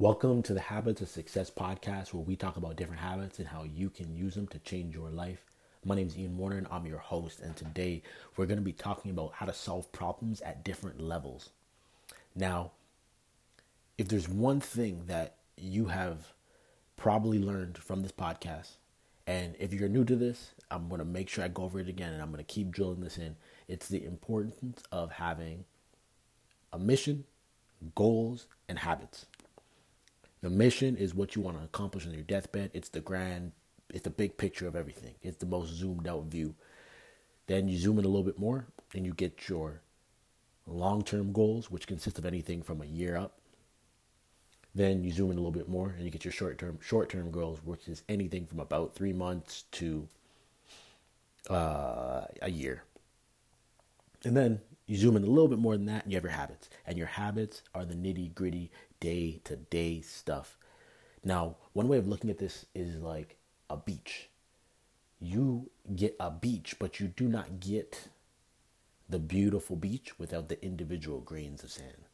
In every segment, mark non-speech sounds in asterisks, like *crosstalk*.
Welcome to the Habits of Success podcast, where we talk about different habits and how you can use them to change your life. My name is Ian Warner, and I'm your host. And today we're going to be talking about how to solve problems at different levels. Now, if there's one thing that you have probably learned from this podcast, and if you're new to this, I'm going to make sure I go over it again and I'm going to keep drilling this in. It's the importance of having a mission, goals, and habits. The mission is what you want to accomplish on your deathbed. It's the grand, it's the big picture of everything. It's the most zoomed out view. Then you zoom in a little bit more and you get your long term goals, which consist of anything from a year up. Then you zoom in a little bit more and you get your short term short term goals, which is anything from about three months to uh, a year. And then you zoom in a little bit more than that and you have your habits. And your habits are the nitty gritty day to day stuff. Now, one way of looking at this is like a beach. You get a beach, but you do not get the beautiful beach without the individual grains of sand.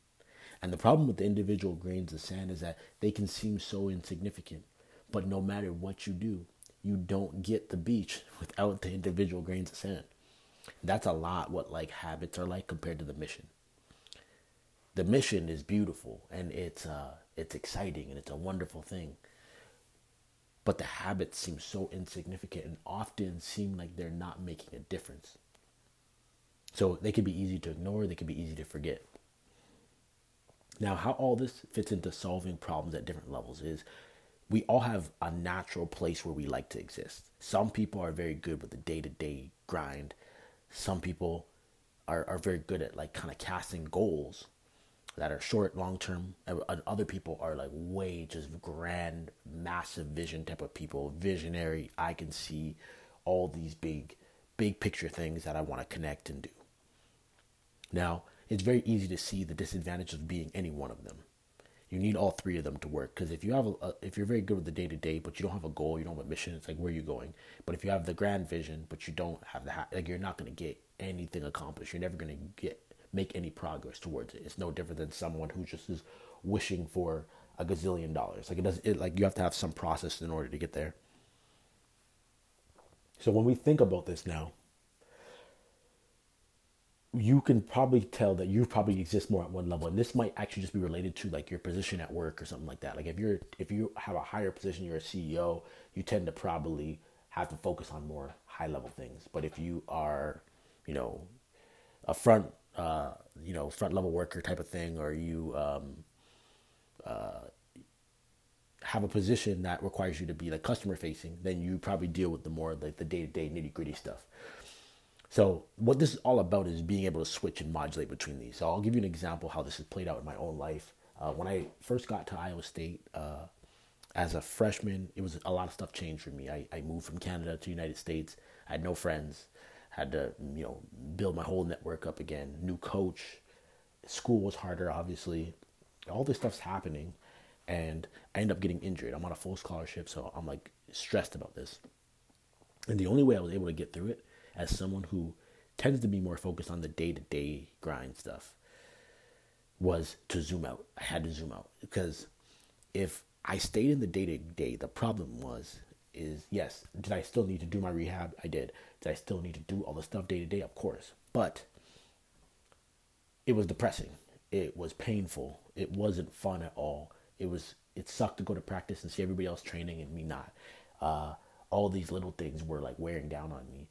And the problem with the individual grains of sand is that they can seem so insignificant, but no matter what you do, you don't get the beach *laughs* without the individual grains of sand. That's a lot what like habits are like compared to the mission. The mission is beautiful and it's uh it's exciting and it's a wonderful thing. But the habits seem so insignificant and often seem like they're not making a difference. So they can be easy to ignore, they can be easy to forget. Now, how all this fits into solving problems at different levels is we all have a natural place where we like to exist. Some people are very good with the day to day grind. Some people are, are very good at like kind of casting goals that are short, long term. And other people are like way just grand, massive vision type of people, visionary. I can see all these big, big picture things that I want to connect and do. Now, it's very easy to see the disadvantage of being any one of them you need all three of them to work. Because if you have a, if you're very good with the day to day but you don't have a goal you don't have a mission it's like where are you going? But if you have the grand vision but you don't have the like you're not going to get anything accomplished. You're never going to get make any progress towards it. It's no different than someone who just is wishing for a gazillion dollars. Like it does it like you have to have some process in order to get there. So when we think about this now you can probably tell that you probably exist more at one level and this might actually just be related to like your position at work or something like that. Like if you're if you have a higher position you're a ceo you tend to probably have to focus on more high level things. But if you are you know a front uh you know front level worker type of thing or you um uh have a position that requires you to be like customer facing then you probably deal with the more like the day-to-day nitty-gritty stuff so what this is all about is being able to switch and modulate between these. So I'll give you an example how this has played out in my own life. Uh, when I first got to Iowa State uh, as a freshman, it was a lot of stuff changed for me. I, I moved from Canada to the United States. I had no friends. Had to you know build my whole network up again. New coach. School was harder, obviously. All this stuff's happening, and I end up getting injured. I'm on a full scholarship, so I'm like stressed about this. And the only way I was able to get through it as someone who tends to be more focused on the day to day grind stuff was to zoom out. I had to zoom out because if I stayed in the day to day, the problem was is yes, did I still need to do my rehab? I did. Did I still need to do all the stuff day to day? Of course. But it was depressing. It was painful. It wasn't fun at all. It was it sucked to go to practice and see everybody else training and me not. Uh, all these little things were like wearing down on me.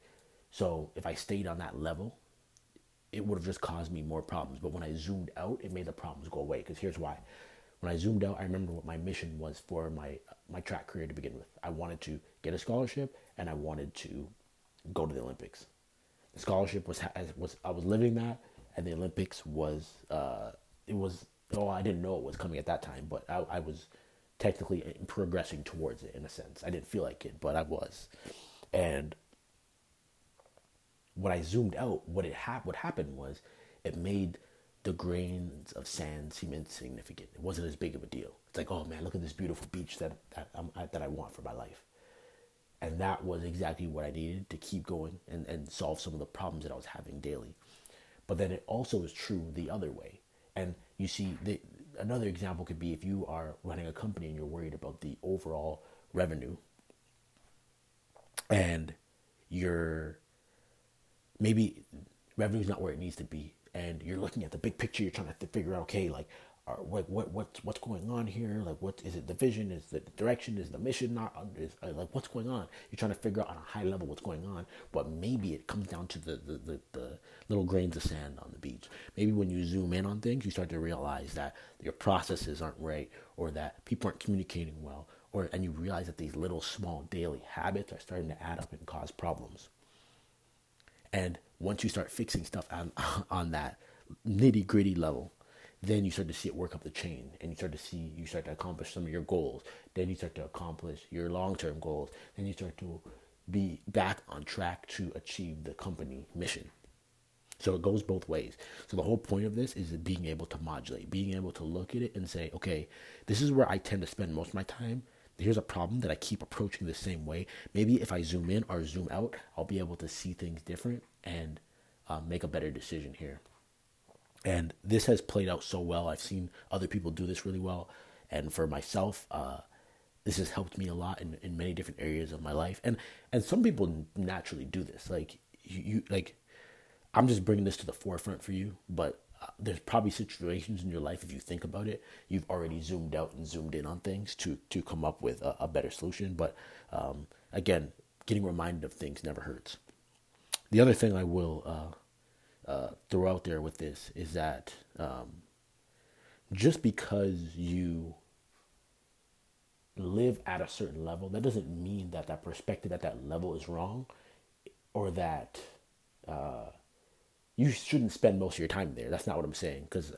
So if I stayed on that level, it would have just caused me more problems. But when I zoomed out, it made the problems go away. Because here's why: when I zoomed out, I remember what my mission was for my my track career to begin with. I wanted to get a scholarship, and I wanted to go to the Olympics. The scholarship was was I was living that, and the Olympics was uh, it was oh I didn't know it was coming at that time, but I, I was technically progressing towards it in a sense. I didn't feel like it, but I was, and when I zoomed out, what it ha- what happened was it made the grains of sand seem insignificant. It wasn't as big of a deal. It's like, oh man, look at this beautiful beach that that, I, that I want for my life. And that was exactly what I needed to keep going and, and solve some of the problems that I was having daily. But then it also is true the other way. And you see, the, another example could be if you are running a company and you're worried about the overall revenue and you're maybe revenue's not where it needs to be and you're looking at the big picture you're trying to figure out okay like are, what what what's what's going on here? Like, what is it? The vision is the direction is the mission not is uh, like what's going on? You're trying to figure out on a high level what's going on, but maybe it comes down to the the, the, the little grains of sand on the beach. Maybe when you zoom in on things, you start to realize that your processes aren't right, or that people aren't communicating well, or and you realize that these little small daily habits are starting to add up and cause problems. And once you start fixing stuff on *laughs* on that nitty gritty level then you start to see it work up the chain. And you start to see you start to accomplish some of your goals. Then you start to accomplish your long-term goals. Then you start to be back on track to achieve the company mission. So it goes both ways. So the whole point of this is being able to modulate being able to look at it and say okay this is where i tend to spend most of my time here's a problem that i keep approaching the same way maybe if i zoom in or zoom out i'll be able to see things different and uh, make a better decision here and this has played out so well. I've seen other people do this really well. And for myself, uh, this has helped me a lot in, in many different areas of my life. And and some people naturally do this. Like you, you like, I'm just bringing this to the forefront for you. But there's probably situations in your life, if you think about it, you've already zoomed out and zoomed in on things to to come up with a, a better solution. But um, again, getting reminded of things never hurts. The other thing I will uh, uh, throw out there with this is that um, just because you live at a certain level, that doesn't mean that that perspective at that level is wrong, or that uh, you shouldn't spend most of your time there. That's not what I'm saying, because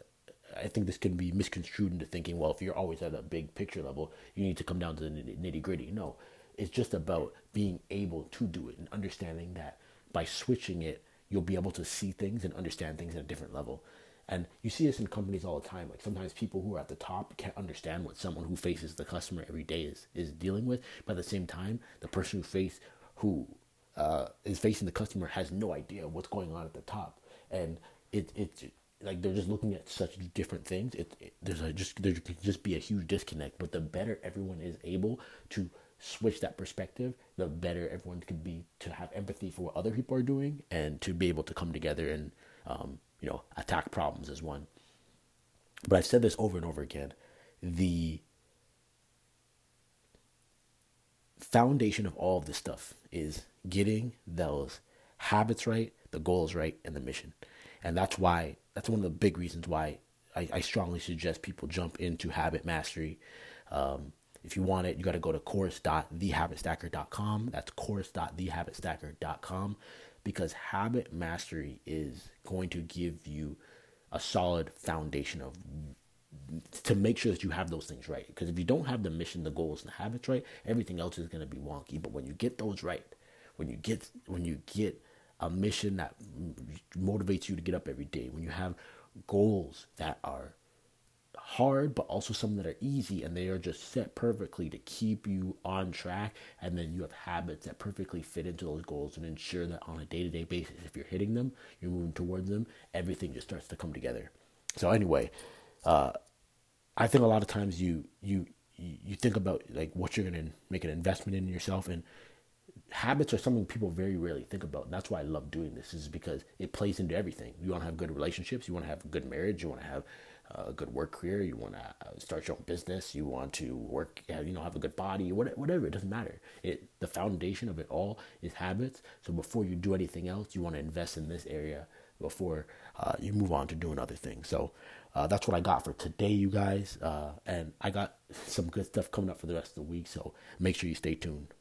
I think this can be misconstrued into thinking, well, if you're always at a big picture level, you need to come down to the nitty gritty. No, it's just about being able to do it and understanding that by switching it you'll be able to see things and understand things at a different level. And you see this in companies all the time. Like sometimes people who are at the top can't understand what someone who faces the customer every day is, is dealing with. But at the same time, the person who face who uh, is facing the customer has no idea what's going on at the top. And it it's like they're just looking at such different things. It, it there's a just there can just be a huge disconnect. But the better everyone is able to switch that perspective, the better everyone could be to have empathy for what other people are doing and to be able to come together and um, you know attack problems as one. But I've said this over and over again. The foundation of all of this stuff is getting those habits right, the goals right, and the mission. And that's why that's one of the big reasons why I, I strongly suggest people jump into habit mastery. Um, if you want it, you got to go to course.thehabitstacker.com. That's course.thehabitstacker.com because habit mastery is going to give you a solid foundation of to make sure that you have those things right. Because if you don't have the mission, the goals, and the habits right, everything else is going to be wonky. But when you get those right, when you get when you get a mission that motivates you to get up every day, when you have goals that are hard, but also some that are easy, and they are just set perfectly to keep you on track. And then you have habits that perfectly fit into those goals and ensure that on a day to day basis, if you're hitting them, you're moving towards them, everything just starts to come together. So, anyway, uh, I think a lot of times you you you think about like what you're gonna make an investment in yourself and habits are something people very rarely think about and that's why i love doing this is because it plays into everything you want to have good relationships you want to have a good marriage you want to have a good work career, you want to uh, start your own business, you want to work, you know, have a good body, whatever, it doesn't matter. It the foundation of it all is habits. So before you do anything else, you want to invest in this area before uh, you move on to doing other things. So uh, that's what I got for today, you guys. Uh, and I got some good stuff coming up for the rest of the week. So make sure you stay tuned.